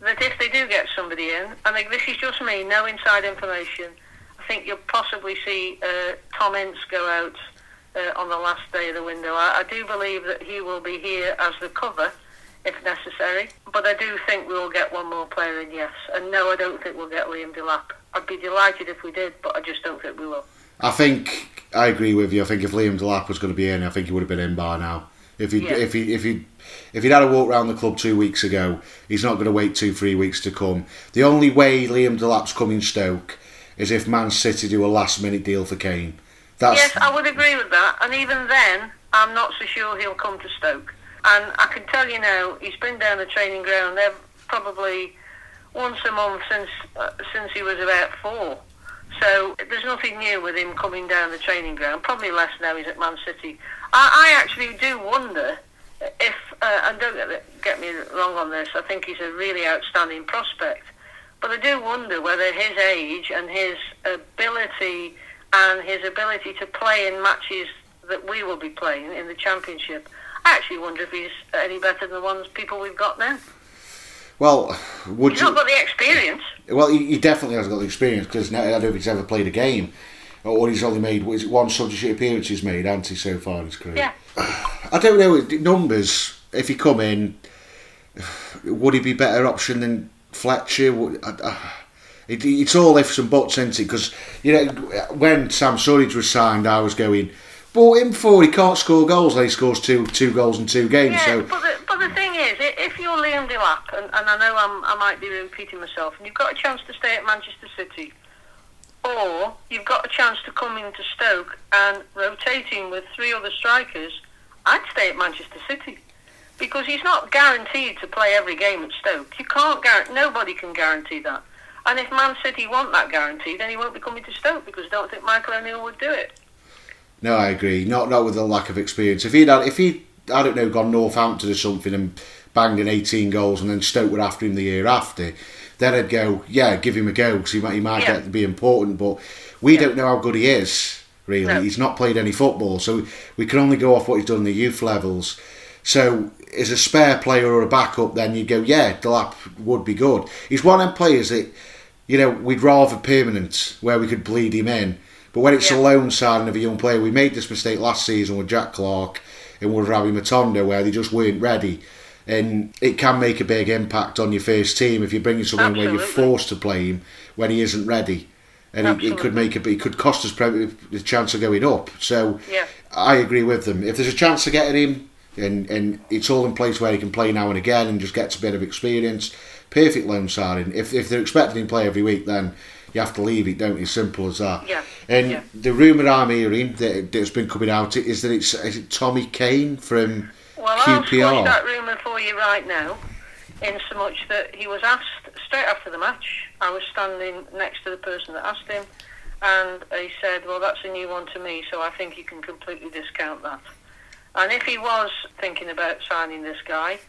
that if they do get somebody in, and this is just me, no inside information, I think you'll possibly see uh, Tom Ince go out uh, on the last day of the window. I, I do believe that he will be here as the cover if necessary, but I do think we will get one more player in, yes. And no, I don't think we'll get Liam Delap. I'd be delighted if we did, but I just don't think we will. I think I agree with you. I think if Liam Delap was going to be in, I think he would have been in by now. If he Yeah. if he if he if he'd had a walk around the club two weeks ago, he's not going to wait two three weeks to come. The only way Liam Delap's coming Stoke is if Man City do a last minute deal for Kane. That's Yes, I would agree with that. And even then, I'm not so sure he'll come to Stoke. And I can tell you now, he's been down the training ground there probably once a month since uh, since he was about four. So there's nothing new with him coming down the training ground. Probably less now he's at Man City. I, I actually do wonder if, uh, and don't get, get me wrong on this, I think he's a really outstanding prospect. But I do wonder whether his age and his ability and his ability to play in matches that we will be playing in the championship. I actually wonder if he's any better than the ones people we've got now. Well, would He's you? not got the experience. Well, he, he definitely hasn't got the experience because I don't know if he's ever played a game, or he's only made was it one substitute appearance he's made, hasn't he, so far in his career? Yeah. I don't know numbers. If he come in, would he be better option than Fletcher? Would, I, I, it, it's all ifs and buts, isn't it? Because you know when Sam Surridge was signed, I was going, bought him for he can't score goals. And he scores two two goals in two games. Yeah, so but the, but the thing is, and, and I know I'm, I might be repeating myself, and you've got a chance to stay at Manchester City, or you've got a chance to come into Stoke and rotating with three other strikers, I'd stay at Manchester City. Because he's not guaranteed to play every game at Stoke. You can't guarantee, nobody can guarantee that. And if Man City want that guarantee, then he won't be coming to Stoke because I don't think Michael O'Neill would do it. No, I agree. Not not with the lack of experience. If he'd had, if he I don't know gone Northampton or something and banged in eighteen goals and then Stoke were after him the year after, then I'd go yeah give him a go because he might he might Yeah. get to be important. But we Yeah. don't know how good he is. Really, No. he's not played any football, so we can only go off what he's done in the youth levels. So as a spare player or a backup, then you go yeah Delap would be good. He's one of them players that you know we'd rather permanent where we could bleed him in. But when it's a Yeah. loan signing of a young player, we made this mistake last season with Jack Clarke and with Rabbi Matondo, where they just weren't ready. And it can make a big impact on your first team if you're bringing someone where you're forced to play him when he isn't ready. And it, it could make a, it could cost us the chance of going up. So Yeah. I agree with them. If there's a chance of getting him, and and it's all in place where he can play now and again and just gets a bit of experience, perfect loan signing. If if they're expecting him to play every week, then you have to leave it, don't you? Simple as that. Yeah, And yeah. the rumour I'm hearing that that's been coming out is that it's is it Tommy Kane from Well, I'll QPR. squash that rumour for you right now, in so much that he was asked straight after the match. I was standing next to the person that asked him, and he said, "Well, that's a new one to me, so I think you can completely discount that." And if he was thinking about signing this guy,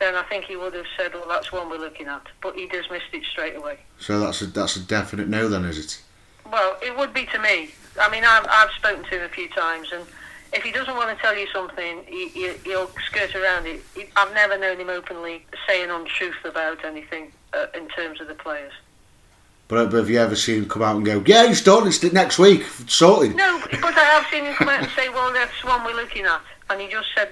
then I think he would have said, "Well, that's one we're looking at." But he dismissed it straight away. So that's a that's a definite no then, is it? Well, it would be to me. I mean, I've, I've spoken to him a few times, and if he doesn't want to tell you something, he, he'll skirt around it. He, I've never known him openly say an untruth about anything uh, in terms of the players. But, but have you ever seen him come out and go, yeah, he's done, it's next week, sorted? No, but I have seen him come out and say, well, that's one we're looking at. And he just said,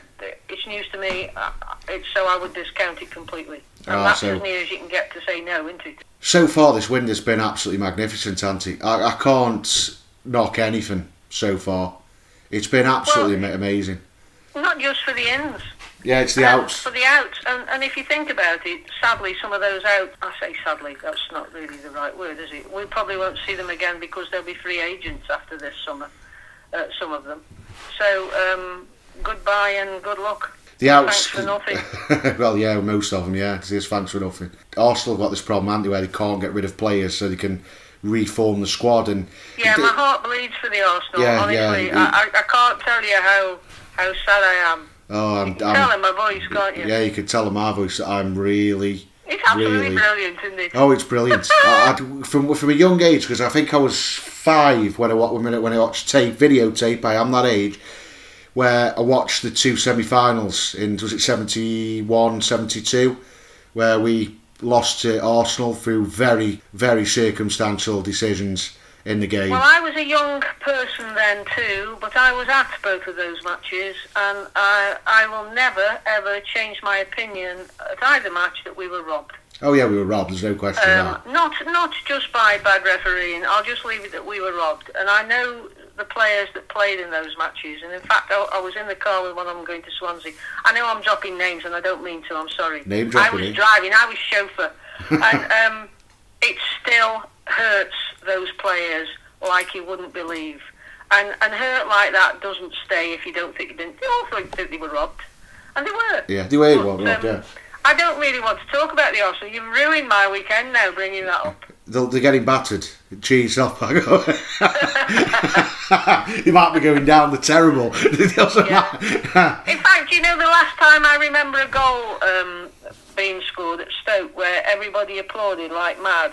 it's news to me, uh, it's, so I would discount it completely. And Ah, that's so- as near as you can get to say no, isn't it? So far, this wind has been absolutely magnificent, hasn't? I, I can't knock anything so far. It's been absolutely Well- amazing. Not just for the ins. Yeah, it's the Um, outs. For the outs. And, and if you think about it, sadly, some of those out, I say sadly, that's not really the right word, is it? We probably won't see them again because they'll be free agents after this summer, uh, some of them. So, um, goodbye and good luck. The outs. Thanks for nothing. well, yeah, most of them, yeah. It is thanks for nothing. Arsenal have got this problem, haven't they, where they can't get rid of players so they can reform the squad. And Yeah, my heart bleeds for the Arsenal, Yeah, honestly. yeah, I, I, I can't tell you how, how sad I am. oh, I'm, You can I'm in my voice, can't you? yeah, you could tell in my voice that I'm really. It's absolutely really- brilliant, isn't it? Oh, it's brilliant. I, I, from from a young age, because I think I was five when I wa- when I, when I watched tape, videotape. I am that age where I watched the two semi-finals in was it 71, 72, where we lost to Arsenal through very very circumstantial decisions in the game. Well, I was a young person then too, but I was at both of those matches, and I, I will never ever change my opinion at either match that we were robbed. oh yeah, we were robbed. There's no question Um, that. not not just by bad refereeing. I'll just leave it that we were robbed, and I know the players that played in those matches. And in fact, I, I was in the car with one of them going to Swansea. I know I'm dropping names, and I don't mean to. I'm sorry. Name dropping. I was eh? driving. I was chauffeur, and um, it still hurts those players like you wouldn't believe. And and hurt like that doesn't stay if you don't think you didn't. They all think that they were robbed, and they were. Yeah, the way it But, robbed, um, yeah. I don't really want to talk about the Arsenal. You've ruined my weekend now bringing that up. They're, they're getting battered. Cheese off. I go. you might be going down the terrible. Yeah. In fact, you know, the last time I remember a goal um, being scored at Stoke where everybody applauded like mad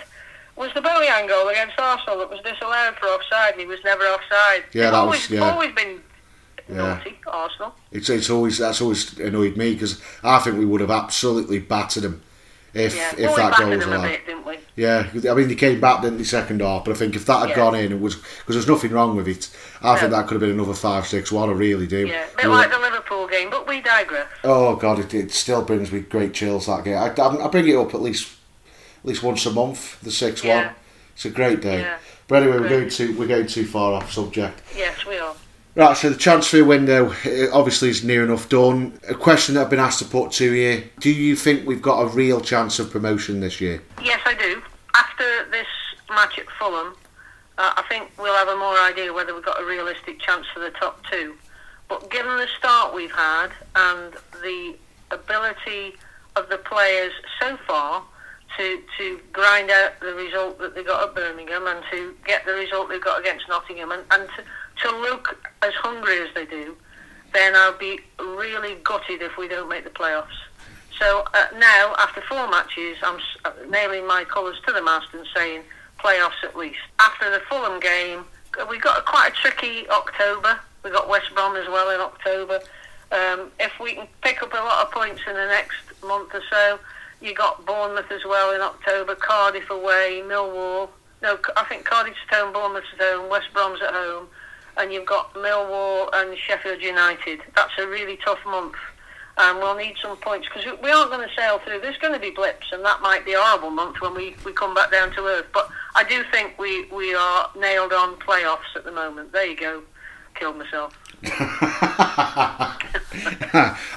was the Bojan goal against Arsenal that was disallowed for offside, and he was never offside. Yeah, They've that always, was- yeah. always been Yeah. naughty, Arsenal. It's it's always that's always annoyed me because I think we would have absolutely battered them if Yeah, if well, we that goal was allowed. bit, didn't we? Yeah, I mean they came back didn't they second half, but I think if that had Yeah. gone in, it was because there's nothing wrong with it. I think that could have been another five six one. I really do. Yeah, a bit We were- like the Liverpool game, but we digress. Oh god, it, it still brings me great chills that game. I, I, I bring it up at least at least once a month. The six Yeah. one. It's a great day. Yeah. But anyway, we're going too we're going too far off subject. Yes, we are. Right, so the transfer window uh, obviously is near enough done. A question that I've been asked to put to you: Do you think we've got a real chance of promotion this year? Yes, I do. After this match at Fulham, uh, I think we'll have a more idea whether we've got a realistic chance for the top two. But given the start we've had and the ability of the players so far to to grind out the result that they got at Birmingham and to get the result they've got against Nottingham and, and to, to look as hungry as they do, then I'll be really gutted if we don't make the playoffs. So uh, now, after four matches, I'm uh, nailing my colours to the mast and saying playoffs at least. After the Fulham game, uh, we got a, quite a tricky October. We got West Brom as well in October. Um, if we can pick up a lot of points in the next month or so, you got Bournemouth as well in October, Cardiff away, Millwall. No, I think Cardiff's at home, Bournemouth's at home, West Brom's at home, and you've got Millwall and Sheffield United. That's a really tough month and we'll need some points because we aren't going to sail through. There's going to be blips, and that might be a horrible month when we, we come back down to earth. But I do think we, we are nailed on playoffs at the moment. There you go. Killed myself.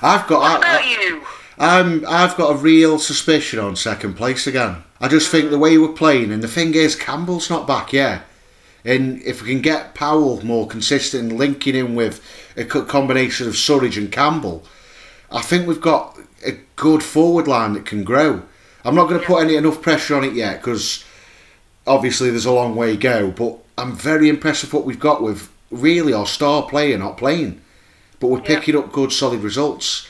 I've got. What I, about you? I'm, I've got a real suspicion on second place again. I just think the mm. way we're playing, and the thing is, Campbell's not back yet. And if we can get Powell more consistent, linking in with a combination of Surridge and Campbell, I think we've got a good forward line that can grow. I'm not going to put any enough pressure on it yet because obviously there's a long way to go. But I'm very impressed with what we've got with really our star player not playing, but we're Yeah. picking up good solid results.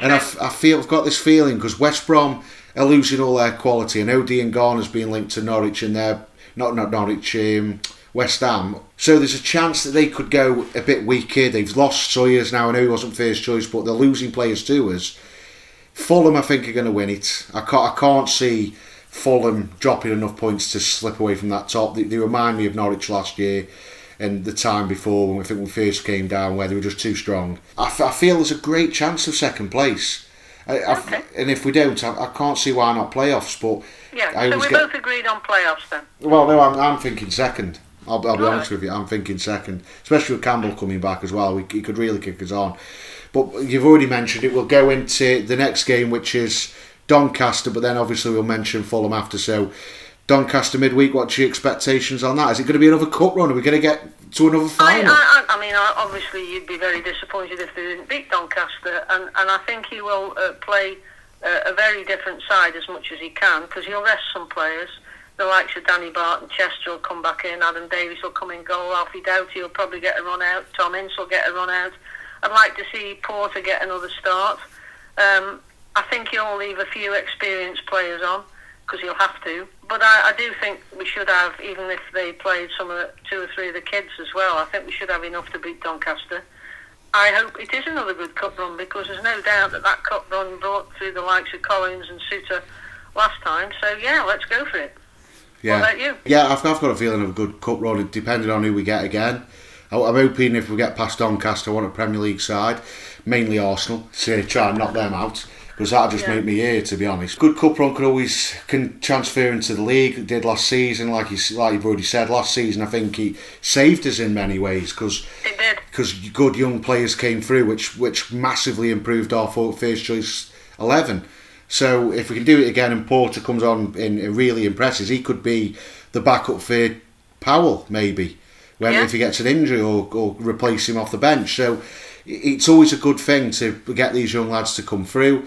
And I, f- I feel I've got this feeling because West Brom are losing all their quality. I know Dean Garn has been linked to Norwich and they're not not Norwich, um, West Ham. So there's a chance that they could go a bit weaker. They've lost Sawyers now. I know he wasn't first choice, but they're losing players to us. Fulham, I think, are going to win it. I can't, I can't see Fulham dropping enough points to slip away from that top. They, they remind me of Norwich last year and the time before when I think we first came down where they were just too strong. I, f- I feel there's a great chance of second place. I, Okay. and if we don't, I, I can't see why not playoffs. But Yeah, so we get- both agreed on playoffs then. well, no, I'm, I'm thinking second. I'll, I'll be honest with you. I'm thinking second, especially with Campbell coming back as well. We, he could really kick us on. But you've already mentioned it. We'll go into the next game, which is Doncaster. But then obviously we'll mention Fulham after. So Doncaster midweek. What's your expectations on that? Is it going to be another cup run? Are we going to get to another I, final? I, I I mean, obviously, you'd be very disappointed if they didn't beat Doncaster, and, and I think he will uh, play uh, a very different side as much as he can because he'll rest some players. The likes of Danny Batth, Chester will come back in, Adam Davies will come in goal, Alfie Doughty will probably get a run out, Tom Ince will get a run out. I'd like to see Porter get another start. Um, I think he'll leave a few experienced players on because he'll have to. But I, I do think we should have, even if they played some of the, two or three of the kids as well, I think we should have enough to beat Doncaster. I hope it is another good cup run because there's no doubt that that cup run brought through the likes of Collins and Souttar last time. So yeah, let's go for it. Yeah, What about you? yeah. I've, I've got a feeling of a good cup run, depending on who we get again. I- I'm hoping if we get past Doncaster, I want a Premier League side, mainly Arsenal, to try and knock them out. Because that'll just Yeah. make me here, to be honest. Good cup run can always can transfer into the league. It did last season, like you like you've already said. Last season, I think he saved us in many ways because because good young players came through, which which massively improved our fir- first choice eleven. So if we can do it again, and Porter comes on and really impresses, he could be the backup for Powell maybe when Yeah. if he gets an injury or, or replace him off the bench. So it's always a good thing to get these young lads to come through.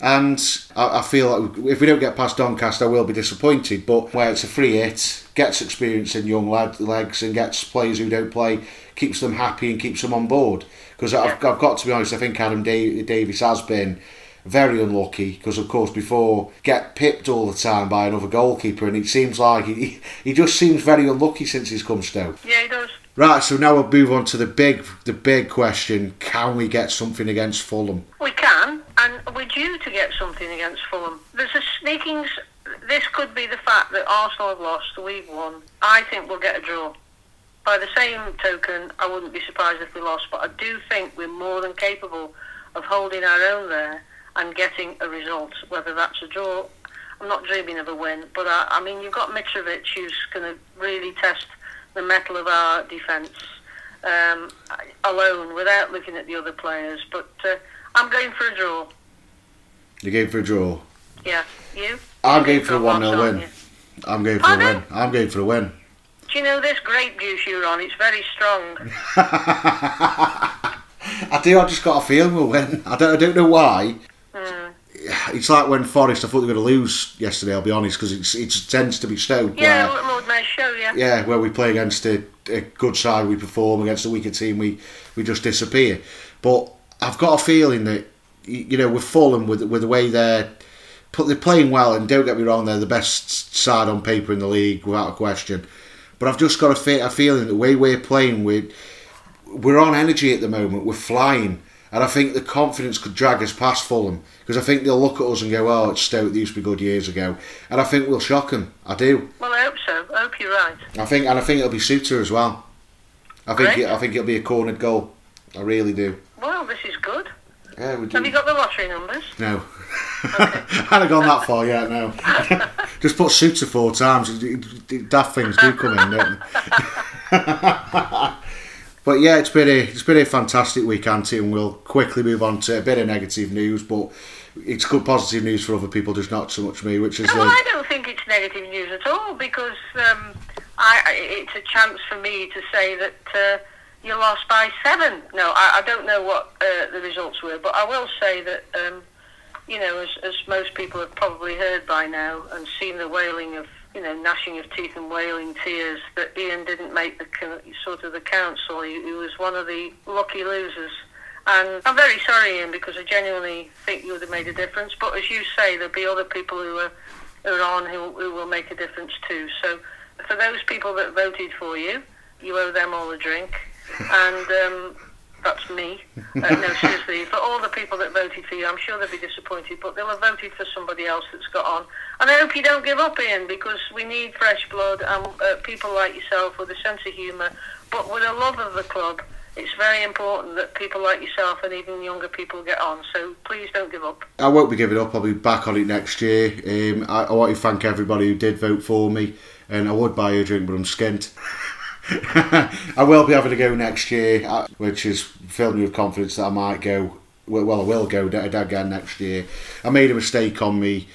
And I, I feel like if we don't get past Doncaster, I will be disappointed. But where it's a free hit, gets experience in young lad legs and gets players who don't play, keeps them happy and keeps them on board. Because I've, I've got to be honest, I think Adam Da- Davies has been very unlucky because, of course, before get pipped all the time by another goalkeeper, and it seems like he, he just seems very unlucky since he's come Stoke. Yeah, he does. Right, so now we'll move on to the big, the big question: Can we get something against Fulham? We can, and we're due to get something against Fulham. There's a sneaking. This could be the fact that Arsenal have lost, we've won. I think we'll get a draw. By the same token, I wouldn't be surprised if we lost, but I do think we're more than capable of holding our own there and getting a result, whether that's a draw. I'm not dreaming of a win, but I, I mean, you've got Mitrovic who's going to really test the metal of our defence um, alone without looking at the other players. But uh, I'm going for a draw. You're going for a draw. Yeah, you? I'm You're going for a 1 0 win. I'm going for a Pardon? win. I'm going for a win. Do you know this grape juice you're on? It's very strong. I do. I just got a feeling we'll win. I don't. I don't know why. Hmm. It's like when Forest. I thought they were going to lose yesterday. I'll be honest because it's it tends to be Stoke. Yeah, where, Lord Mayor's show, yeah. yeah, where we play against a, a good side, we perform against a weaker team, we we just disappear. But I've got a feeling that you know with Fulham with with the way they're put they're playing well, and don't get me wrong, they're the best side on paper in the league without a question. But I've just got a, fe- a feeling the way we're playing, we're we're on energy at the moment. We're flying, and I think the confidence could drag us past Fulham because I think they'll look at us and go, "Oh, it's Stoke. They used to be good years ago," and I think we'll shock them. I do. Well, I hope so. I hope you're right. I think, and I think it'll be Souttar as well. I think, it, I think it'll be a cornered goal. I really do. Well, this is good. Yeah, we do. Have you got the lottery numbers? No. I hadn't gone that far yet, no. Just put Souttar four times. Daft things do come in, don't they? But yeah, it's been a it's been a fantastic week, Auntie, and we'll quickly move on to a bit of negative news, but it's good positive news for other people, just not so much me, which is No, the I don't think it's negative news at all because um, I, I, it's a chance for me to say that uh, you lost by seven. No, I, I don't know what uh, the results were, but I will say that, um, you know, as, as most people have probably heard by now and seen the wailing of, you know, gnashing of teeth and wailing tears, that Ian didn't make the sort of the council. He, he was one of the lucky losers. And I'm very sorry, Ian, because I genuinely think you would have made a difference. But as you say, there'll be other people who are, who are on who, who will make a difference too. So for those people that voted for you, you owe them all a drink. And um, that's me. Uh, no, seriously, for all the people that voted for you, I'm sure they'll be disappointed, but they'll have voted for somebody else that's got on. And I hope you don't give up, Ian, because we need fresh blood and uh, people like yourself with a sense of humour, but with a love of the club. It's very important that people like yourself and even younger people get on. So please don't give up. I won't be giving up. I'll be back on it next year. Um, I, I want to thank everybody who did vote for me, and I would buy you a drink, but I'm skint. I will be having a go next year, uh, which is filled me with confidence that I might go. Well, I will go again next year. I made a mistake on me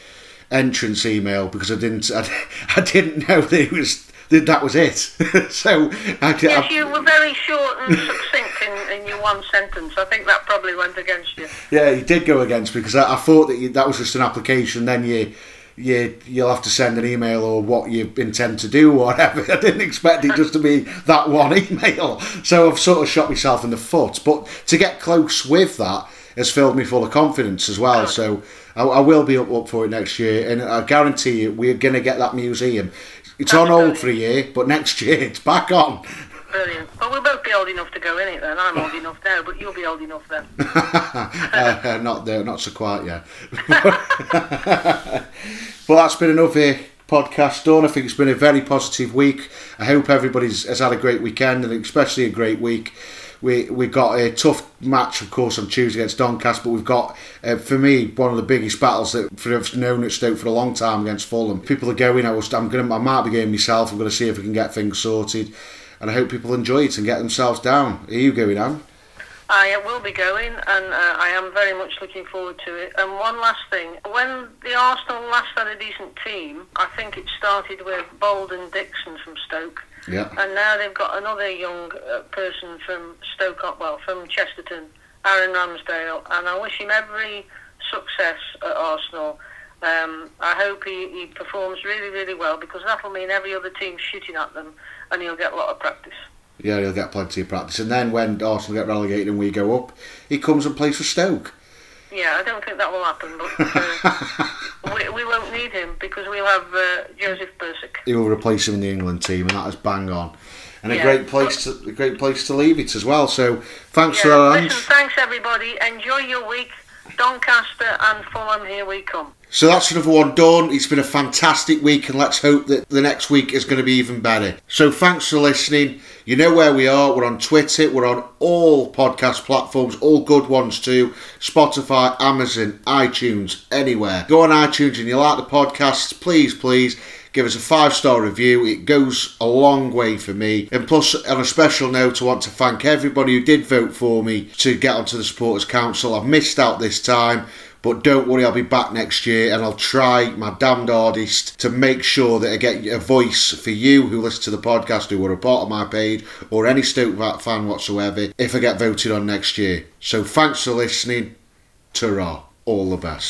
entrance email because I didn't. I, I didn't know that it was that, that was it. so I, Yes, I, you were very short and succinct in, in your one sentence. I think that probably went against you. Yeah, he did go against me because I, I thought that you, that was just an application. Then you, you, you'll have to send an email or what you intend to do or whatever. I didn't expect it just to be that one email. So I've sort of shot myself in the foot. But to get close with that has filled me full of confidence as well. So I, I will be up, up for it next year, and I guarantee you we're going to get that museum. It's on hold for a year, but next year it's back on. Brilliant. Well, we'll both be old enough to go in it then. I'm old enough now, but you'll be old enough then. uh, uh, not there, not so quite yet. but that's been another podcast done. I think it's been a very positive week. I hope everybody's has had a great weekend and especially a great week. We we got a tough match, of course, on Tuesday against Doncaster, but we've got, uh, for me, one of the biggest battles that for, I've known at Stoke for a long time against Fulham. People are going. I was, I'm going. I might be going myself. I'm going to see if we can get things sorted, and I hope people enjoy it and get themselves down. Are you going, Anne? I will be going, and uh, I am very much looking forward to it. And one last thing: when the Arsenal last had a decent team, I think it started with Bolden Dixon from Stoke, Yeah. and now they've got another young uh, person from Stoke, well, from Chesterton, Aaron Ramsdale, and I wish him every success at Arsenal. Um, I hope he, he performs really, really well because that'll mean every other team shooting at them, and he'll get a lot of practice. Yeah, he'll get plenty of practice. And then when Arsenal get relegated and we go up, he comes and plays for Stoke. Yeah, I don't think that will happen, but uh, we, we won't need him because we'll have uh, Josef Bursik. He will replace him in the England team, and that is bang on. And a great place to a great place to leave it as well. So thanks for Yeah, that. listen, thanks everybody. Enjoy your week. Doncaster and Fulham, here we come. So that's another one done. It's been a fantastic week, and let's hope that the next week is going to be even better. So thanks for listening. You know where we are. We're on Twitter. We're on all podcast platforms, all good ones too. Spotify, Amazon, iTunes, anywhere. Go on iTunes and you like the podcasts, please, please. Give us a five star review. It goes a long way for me. And plus, on a special note, I want to thank everybody who did vote for me to get onto the Supporters Council. I've missed out this time. But don't worry, I'll be back next year and I'll try my damned hardest to make sure that I get a voice for you who listen to the podcast, who are a part of my page, or any Stoke fan whatsoever, if I get voted on next year. So thanks for listening. Ta. All the best.